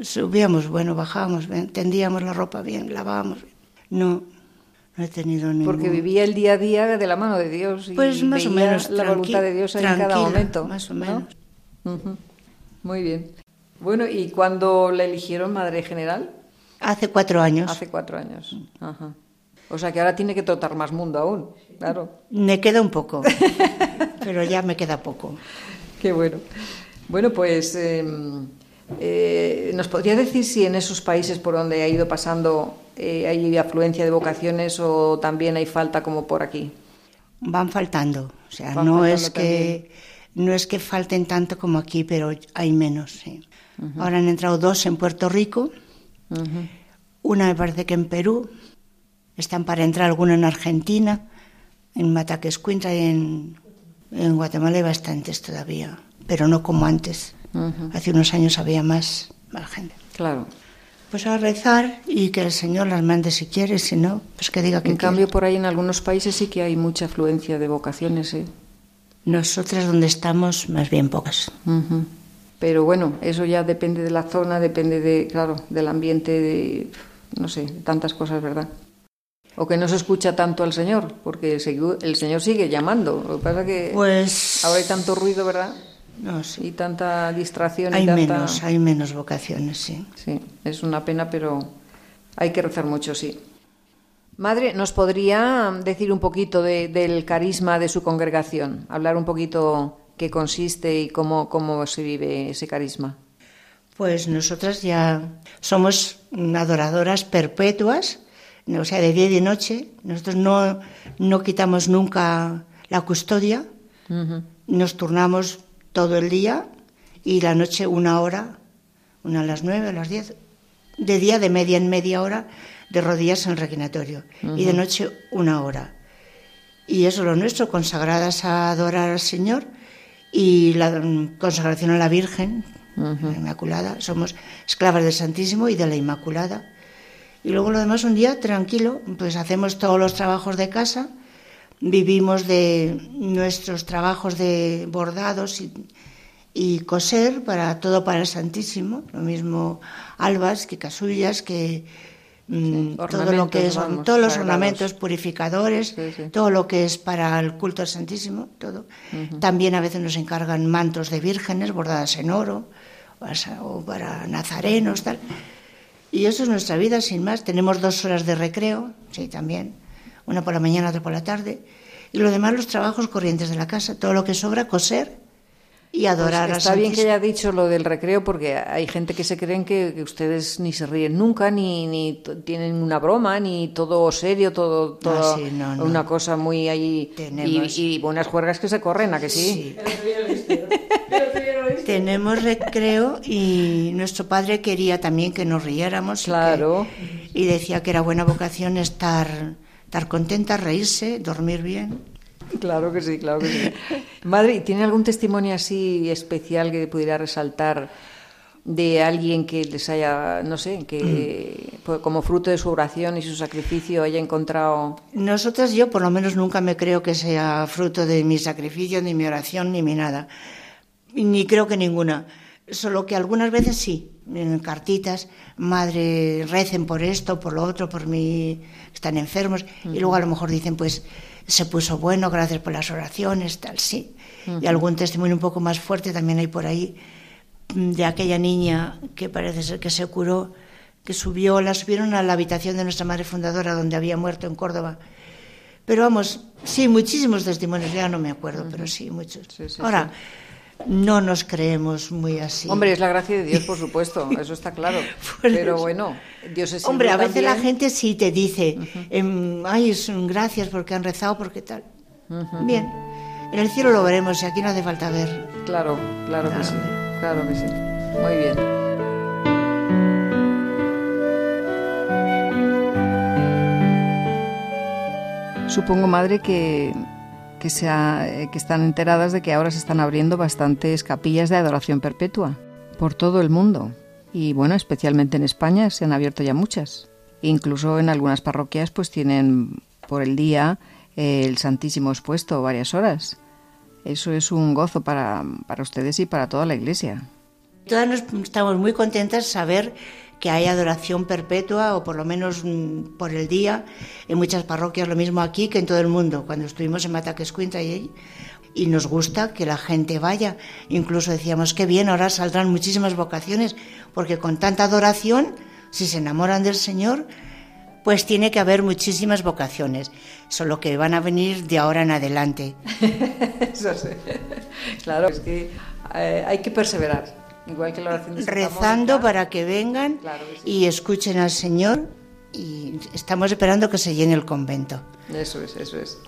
Subíamos, bueno, bajábamos, tendíamos la ropa bien, lavábamos. No, no he tenido ningún... Porque vivía el día a día de la mano de Dios y Pues más o menos, la voluntad de Dios en cada momento. más o ¿no? menos. Muy bien. Bueno, ¿y cuándo la eligieron madre general? Hace cuatro años. Hace cuatro años. Ajá. O sea que ahora tiene que trotar más mundo aún, claro. Me queda un poco, pero ya me queda poco. Qué bueno. Bueno, pues eh, eh, nos podría decir si en esos países por donde ha ido pasando eh, hay afluencia de vocaciones o también hay falta como por aquí. Van faltando, o sea, Van no es que no es que falten tanto como aquí, pero hay menos. sí. Ahora han entrado dos en Puerto Rico, una me parece que en Perú, están para entrar alguna en Argentina, en Mataquescuintla y en, en Guatemala hay bastantes todavía, pero no como antes. Hace unos años había más, más gente. Claro. Pues a rezar y que el Señor las mande si quiere, si no, pues que diga que En quiere. cambio, por ahí en algunos países sí que hay mucha afluencia de vocaciones. ¿eh? Nosotras donde estamos, más bien pocas. Pero bueno, eso ya depende de la zona, depende de, claro, del ambiente, de, no sé, tantas cosas, ¿verdad? O que no se escucha tanto al Señor, porque el Señor sigue llamando. Lo que pasa que Pues ahora hay tanto ruido, ¿verdad? No sé. Y tanta distracción. Hay y tanta... menos, hay menos vocaciones, sí. Sí, es una pena, pero hay que rezar mucho, sí. Madre, ¿nos podría decir un poquito de- del carisma de su congregación? Hablar un poquito qué consiste y cómo, cómo se vive ese carisma. Pues nosotras ya somos adoradoras perpetuas o sea, de día y de noche. Nosotros no, no quitamos nunca la custodia, nos turnamos todo el día y la noche una hora, una a las nueve, a las diez, de día de media en media hora, de rodillas en el reclinatorio y de noche una hora. Y eso es lo nuestro, consagradas a adorar al Señor y la consagración a la Virgen, la Inmaculada. Somos esclavas del Santísimo y de la Inmaculada. Y luego lo demás un día tranquilo, pues hacemos todos los trabajos de casa, vivimos de nuestros trabajos de bordados y, y coser para todo para el Santísimo, lo mismo albas que casullas que mm, todo lo que es vamos, todos los ornamentos purificadores, todo lo que es para el culto al Santísimo, todo. También a veces nos encargan mantos de vírgenes bordadas en oro o para- o para nazarenos tal. Y eso es nuestra vida sin más. Tenemos dos horas de recreo, sí, también. Una por la mañana, otra por la tarde. Y lo demás, los trabajos corrientes de la casa. Todo lo que sobra, coser y adorar Pues está bien que haya dicho lo del recreo porque hay gente que se creen que, que ustedes ni se ríen nunca, ni, ni tienen una broma, ni todo serio, todo, todo Ah, sí, no, no. una cosa muy ahí y, Tenemos- y buenas juergas que se corren, ¿a que sí? Tenemos recreo y nuestro padre quería también que nos riéramos. y que- Claro. Y, decía que era buena vocación estar, estar contenta, reírse, dormir bien. Claro que sí, claro que sí. Madre, ¿y ¿tiene algún testimonio así especial que pudiera resaltar de alguien que les haya, no sé, que Mm. pues, como fruto de su oración y su sacrificio haya encontrado... Nosotras, yo por lo menos nunca me creo que sea fruto de mi sacrificio, ni mi oración, ni mi nada. Ni creo que ninguna. Solo que algunas veces sí, cartitas, madre, recen por esto, por lo otro, por mí, están enfermos. Y luego a lo mejor dicen, pues, se puso bueno, gracias por las oraciones, tal, sí. Y Ujú. algún testimonio un poco más fuerte también hay por ahí, mm, de aquella niña que parece ser que se curó, que subió, la subieron a la habitación de nuestra madre fundadora, donde había muerto en Córdoba. Pero vamos, sí, muchísimos testimonios, ya no me acuerdo, pero sí, muchos. sí, Ahora, no nos creemos muy así. Hombre, es la gracia de Dios, por supuesto, eso está claro. Pero bueno, Dios es Hombre, a veces la gente sí te dice, em, ay, gracias porque han rezado, porque tal. Bien, en el cielo lo veremos y aquí no hace falta ver. Claro, claro que sí, claro que sí. Muy bien. Supongo, madre, que, que, eh, que están enteradas de que ahora se están abriendo bastantes capillas de adoración perpetua por todo el mundo. Y bueno, especialmente en España se han abierto ya muchas. Incluso en algunas parroquias pues tienen por el día eh, el Santísimo expuesto varias horas. Eso es un gozo para, para ustedes y para toda la iglesia. Todas nos estamos muy contentas de saber que hay adoración perpetua, o por lo menos mm, por el día, en muchas parroquias, lo mismo aquí que en todo el mundo. Cuando estuvimos en Mataquescuinta y y nos gusta que la gente vaya. Incluso decíamos que bien, ahora saldrán muchísimas vocaciones, porque con tanta adoración, si se enamoran del Señor, pues tiene que haber muchísimas vocaciones, solo que van a venir de ahora en adelante. Eso sí. Claro, es que eh, hay que perseverar, igual que la oración de Santa rezando Mónica. para que vengan y escuchen al Señor y estamos esperando que se llene el convento. Eso es, eso es.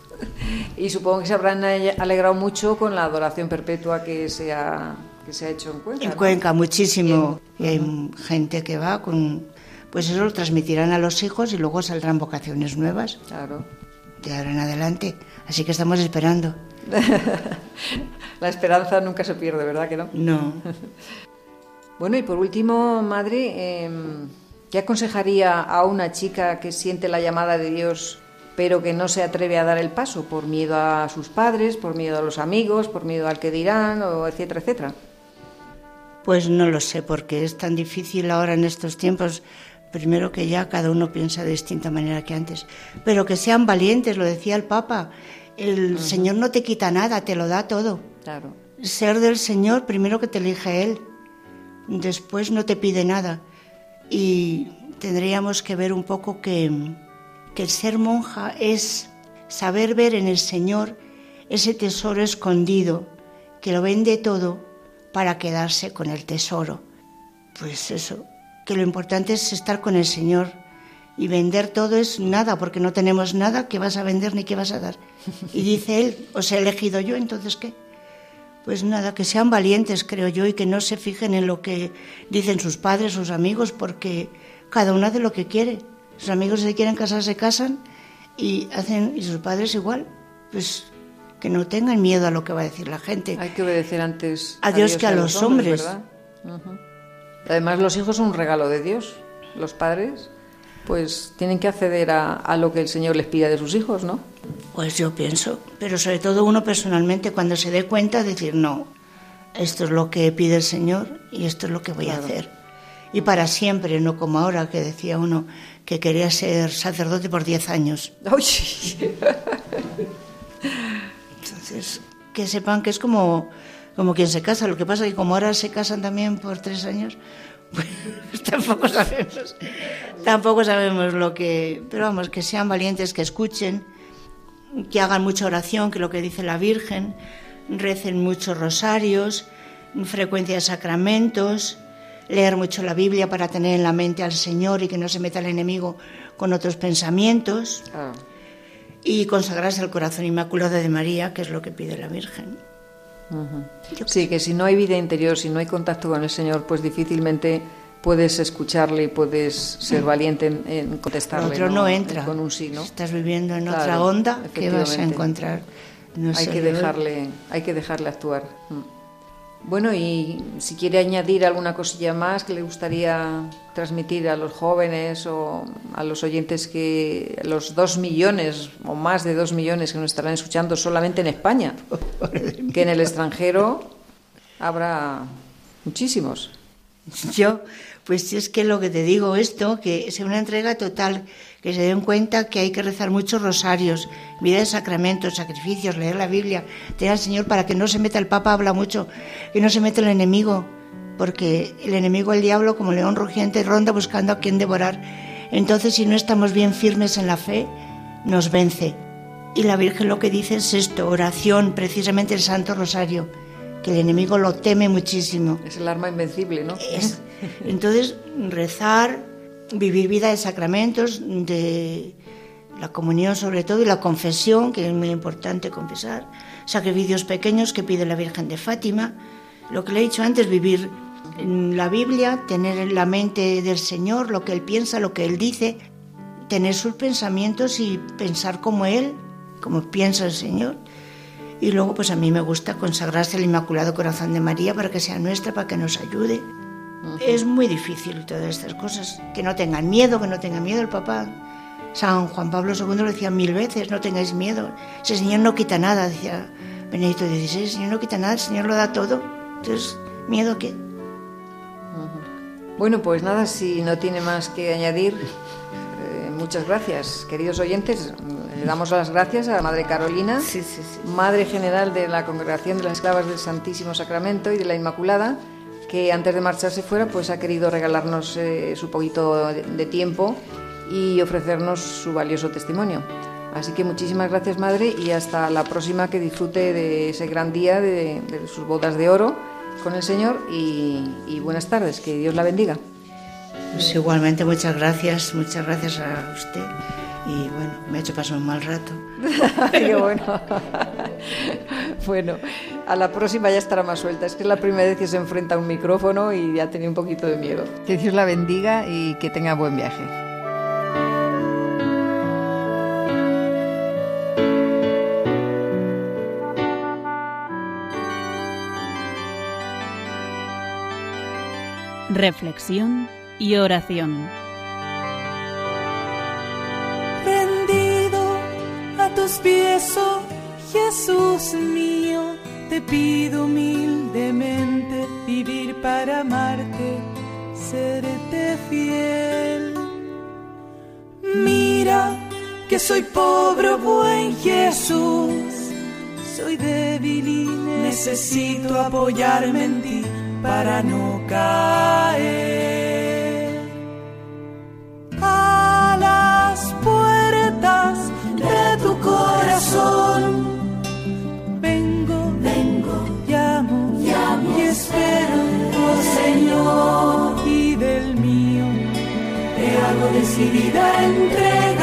Y supongo que se habrán ale- alegrado mucho con la adoración perpetua que se ha, que se ha hecho en Cuenca. En ¿no? Cuenca muchísimo y hay gente que va con pues eso lo transmitirán a los hijos y luego saldrán vocaciones nuevas. Claro. De ahora en adelante. Así que estamos esperando. La esperanza nunca se pierde, ¿verdad que no? No. Bueno, y por último, madre, eh, ¿qué aconsejaría a una chica que siente la llamada de Dios pero que no se atreve a dar el paso por miedo a sus padres, por miedo a los amigos, por miedo al que dirán, o etcétera, etcétera? Pues no lo sé, porque es tan difícil ahora en estos tiempos. Primero que ya cada uno piensa de distinta manera que antes. Pero que sean valientes, lo decía el Papa. El Señor no te quita nada, te lo da todo. Claro. Ser del Señor, primero que te elige Él. Después no te pide nada. Y tendríamos que ver un poco que, que el ser monja es saber ver en el Señor ese tesoro escondido, que lo vende todo para quedarse con el tesoro. Pues eso, que lo importante es estar con el Señor y vender todo es nada, porque no tenemos nada que vas a vender ni que vas a dar. Y dice él, os he elegido yo, entonces ¿qué? Pues nada, que sean valientes, creo yo, y que no se fijen en lo que dicen sus padres, sus amigos, porque cada uno hace lo que quiere. Sus amigos si quieren casar, se casan, y hacen, y sus padres igual. Pues que no tengan miedo a lo que va a decir la gente. Hay que obedecer antes a Dios, que a, los hombres. ¿verdad? Además, los hijos son un regalo de Dios. Los padres pues tienen que acceder a, a, lo que el Señor les pida de sus hijos, ¿no? Pues yo pienso, pero sobre todo uno personalmente cuando se dé cuenta decir, no, esto es lo que pide el Señor y esto es lo que voy claro. a hacer. Y para siempre, no como ahora que decía uno que quería ser sacerdote por 10 años. ¡Uy! Entonces, que sepan que es como, como quien se casa. Lo que pasa es que como ahora se casan también por tres años, pues tampoco sabemos, tampoco sabemos lo que, pero vamos, que sean valientes, que escuchen, que hagan mucha oración, que lo que dice la Virgen, recen muchos rosarios, frecuencia de sacramentos, leer mucho la Biblia para tener en la mente al Señor y que no se meta el enemigo con otros pensamientos, ah. y consagrarse al corazón inmaculado de María, que es lo que pide la Virgen. Uh -huh. Sí, que si no hay vida interior, si no hay contacto con el Señor, pues difícilmente puedes escucharle y puedes ser valiente en, en contestarle. Otro no, no, entra. Con un sí, ¿no? Si estás viviendo en claro, otra onda, ¿qué vas a encontrar? No hay, que dejarle, hay que dejarle actuar. Bueno, y si quiere añadir alguna cosilla más que le gustaría transmitir a los jóvenes o a los oyentes que los dos millones o más de dos millones que nos estarán escuchando solamente en España, que en el extranjero habrá muchísimos. Yo, pues si es que lo que te digo esto, que sea una entrega total, que se den cuenta que hay que rezar muchos rosarios, vida de sacramentos, sacrificios, leer la Biblia, tener al Señor para que no se meta el Papa, habla mucho, que no se meta el enemigo, porque el enemigo, el diablo, como león rugiente, ronda buscando a quien devorar. Entonces, si no estamos bien firmes en la fe, nos vence. Y la Virgen lo que dice es esto, oración, precisamente el Santo Rosario, que el enemigo lo teme muchísimo. Es el arma invencible, ¿no? Es. Entonces, rezar, vivir vida de sacramentos, de la comunión sobre todo y la confesión, que es muy importante confesar, sacrificios pequeños que pide la Virgen de Fátima, lo que le he dicho antes, vivir en la Biblia, tener en la mente del Señor lo que Él piensa, lo que Él dice, tener sus pensamientos y pensar como Él, como piensa el Señor. Y luego, pues a mí me gusta consagrarse al Inmaculado Corazón de María para que sea nuestra, para que nos ayude. Uh -huh. Es muy difícil todas estas cosas. Que no tengan miedo, que no tengan miedo el papá. San Juan Pablo II lo decía mil veces, no tengáis miedo. Ese Señor no quita nada, decía Benedicto XVI, el Señor no quita nada, el Señor lo da todo. Entonces, ¿miedo qué? Uh -huh. Bueno, pues nada, si no tiene más que añadir, eh, muchas gracias, queridos oyentes. Le damos las gracias a Madre Carolina, sí, sí, sí. Madre General de la Congregación de las Esclavas del Santísimo Sacramento y de la Inmaculada, que antes de marcharse fuera pues ha querido regalarnos eh, su poquito de, tiempo y ofrecernos su valioso testimonio. Así que muchísimas gracias, Madre, y hasta la próxima que disfrute de ese gran día de, de sus bodas de oro con el Señor y, y, buenas tardes, que Dios la bendiga. Pues igualmente, muchas gracias, muchas gracias a usted. Y bueno, me ha hecho pasar un mal rato. Qué bueno. bueno, a la próxima ya estará más suelta. Es que es la primera vez que se enfrenta a un micrófono y ya tenía un poquito de miedo. Que Dios la bendiga y que tenga buen viaje. reflexión y oración. Rendido a tus pies, oh Jesús mío, te pido humildemente vivir para amarte, serte fiel. Mira que soy pobre, buen Jesús, soy débil y necesito apoyarme en ti para no caer a las puertas de tu corazón. Decidida entrega.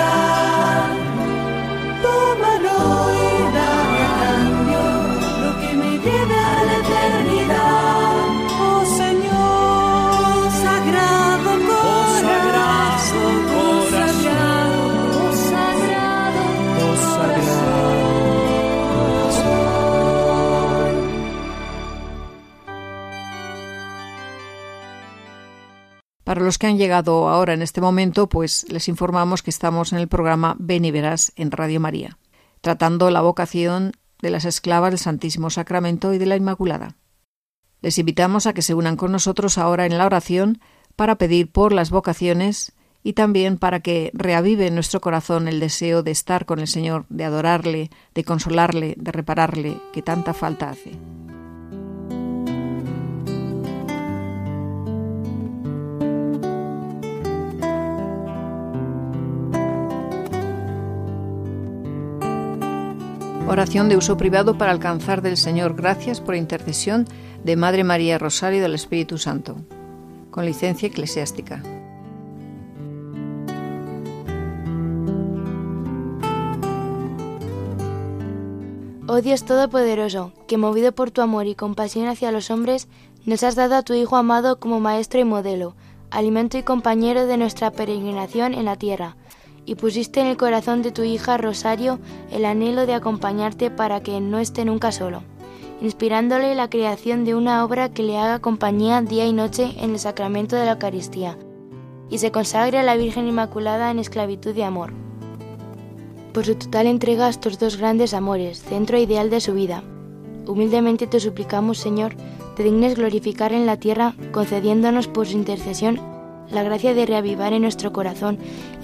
Para los que han llegado ahora en este momento, pues les informamos que estamos en el programa Ven y Verás en Radio María, tratando la vocación de las esclavas del Santísimo Sacramento y de la Inmaculada. Les invitamos a que se unan con nosotros ahora en la oración para pedir por las vocaciones y también para que reavive en nuestro corazón el deseo de estar con el Señor, de adorarle, de consolarle, de repararle, que tanta falta hace. Oración de uso privado para alcanzar del Señor gracias por intercesión de Madre María Rosario del Espíritu Santo, con licencia eclesiástica. Oh Dios Todopoderoso, que movido por tu amor y compasión hacia los hombres, nos has dado a tu Hijo amado como Maestro y modelo, alimento y compañero de nuestra peregrinación en la tierra, y pusiste en el corazón de tu hija Rosario el anhelo de acompañarte para que no esté nunca solo, inspirándole la creación de una obra que le haga compañía día y noche en el sacramento de la Eucaristía, y se consagre a la Virgen Inmaculada en esclavitud de amor. Por su total entrega a estos dos grandes amores, centro ideal de su vida. Humildemente te suplicamos, Señor, te dignes glorificar en la tierra, concediéndonos por su intercesión la gracia de reavivar en nuestro corazón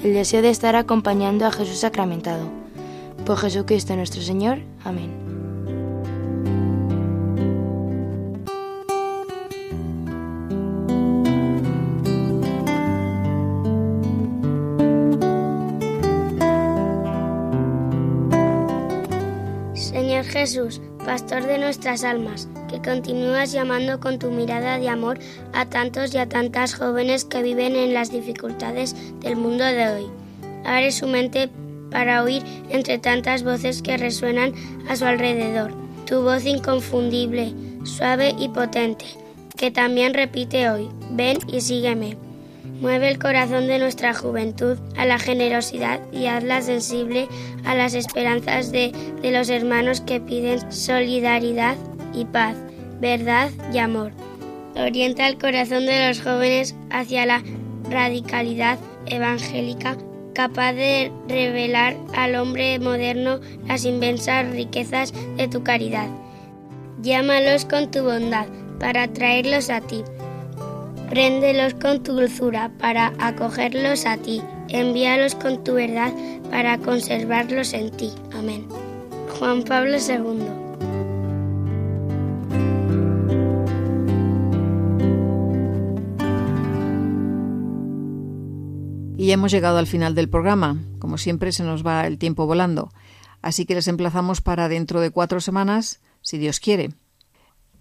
el deseo de estar acompañando a Jesús sacramentado. Por Jesucristo nuestro Señor. Amén. Señor Jesús, Pastor de nuestras almas, que continúas llamando con tu mirada de amor a tantos y a tantas jóvenes que viven en las dificultades del mundo de hoy. Abre su mente para oír entre tantas voces que resuenan a su alrededor. Tu voz inconfundible, suave y potente, que también repite hoy, ven y sígueme. Mueve el corazón de nuestra juventud a la generosidad y hazla sensible a las esperanzas de, de los hermanos que piden solidaridad y paz, verdad y amor. Orienta el corazón de los jóvenes hacia la radicalidad evangélica capaz de revelar al hombre moderno las inmensas riquezas de tu caridad. Llámalos con tu bondad para traerlos a ti. Préndelos con tu dulzura para acogerlos a ti. Envíalos con tu verdad para conservarlos en ti. Amén. Juan Pablo II. Y hemos llegado al final del programa. Como siempre, se nos va el tiempo volando. Así que les emplazamos para dentro de cuatro semanas, si Dios quiere.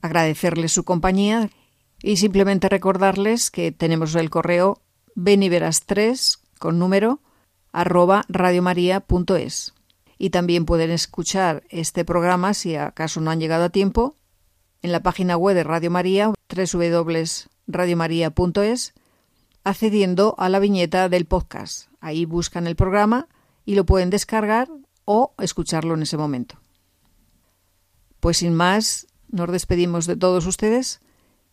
Agradecerles su compañía y simplemente recordarles que tenemos el correo beniveras3 con número arroba radiomaria.es. Y también pueden escuchar este programa, si acaso no han llegado a tiempo, en la página web de Radio María, www.radiomaria.es, accediendo a la viñeta del podcast. Ahí buscan el programa y lo pueden descargar o escucharlo en ese momento. Pues sin más, nos despedimos de todos ustedes.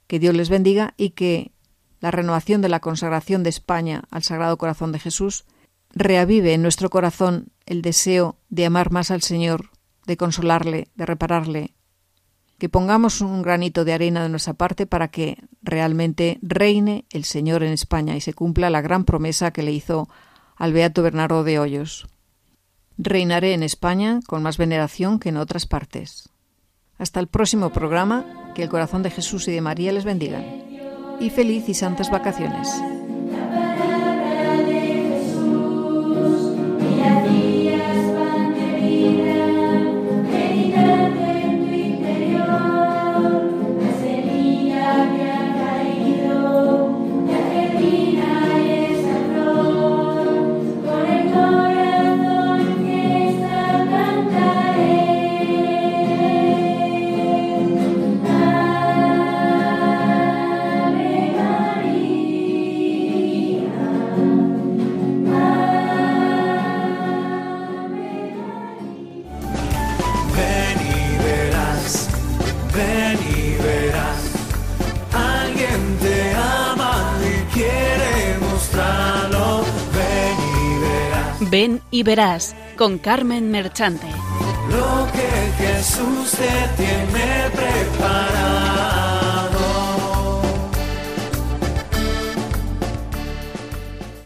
Que Dios les bendiga y que la renovación de la consagración de España al Sagrado Corazón de Jesús reavive en nuestro corazón el deseo de amar más al Señor, de consolarle, de repararle, que pongamos un granito de arena de nuestra parte para que realmente reine el Señor en España y se cumpla la gran promesa que le hizo al Beato Bernardo de Hoyos. Reinaré en España con más veneración que en otras partes. Hasta el próximo programa, que el corazón de Jesús y de María les bendiga. Y feliz y santas vacaciones. Ven y verás con Carmen Merchante. Lo que Jesús te tiene preparado.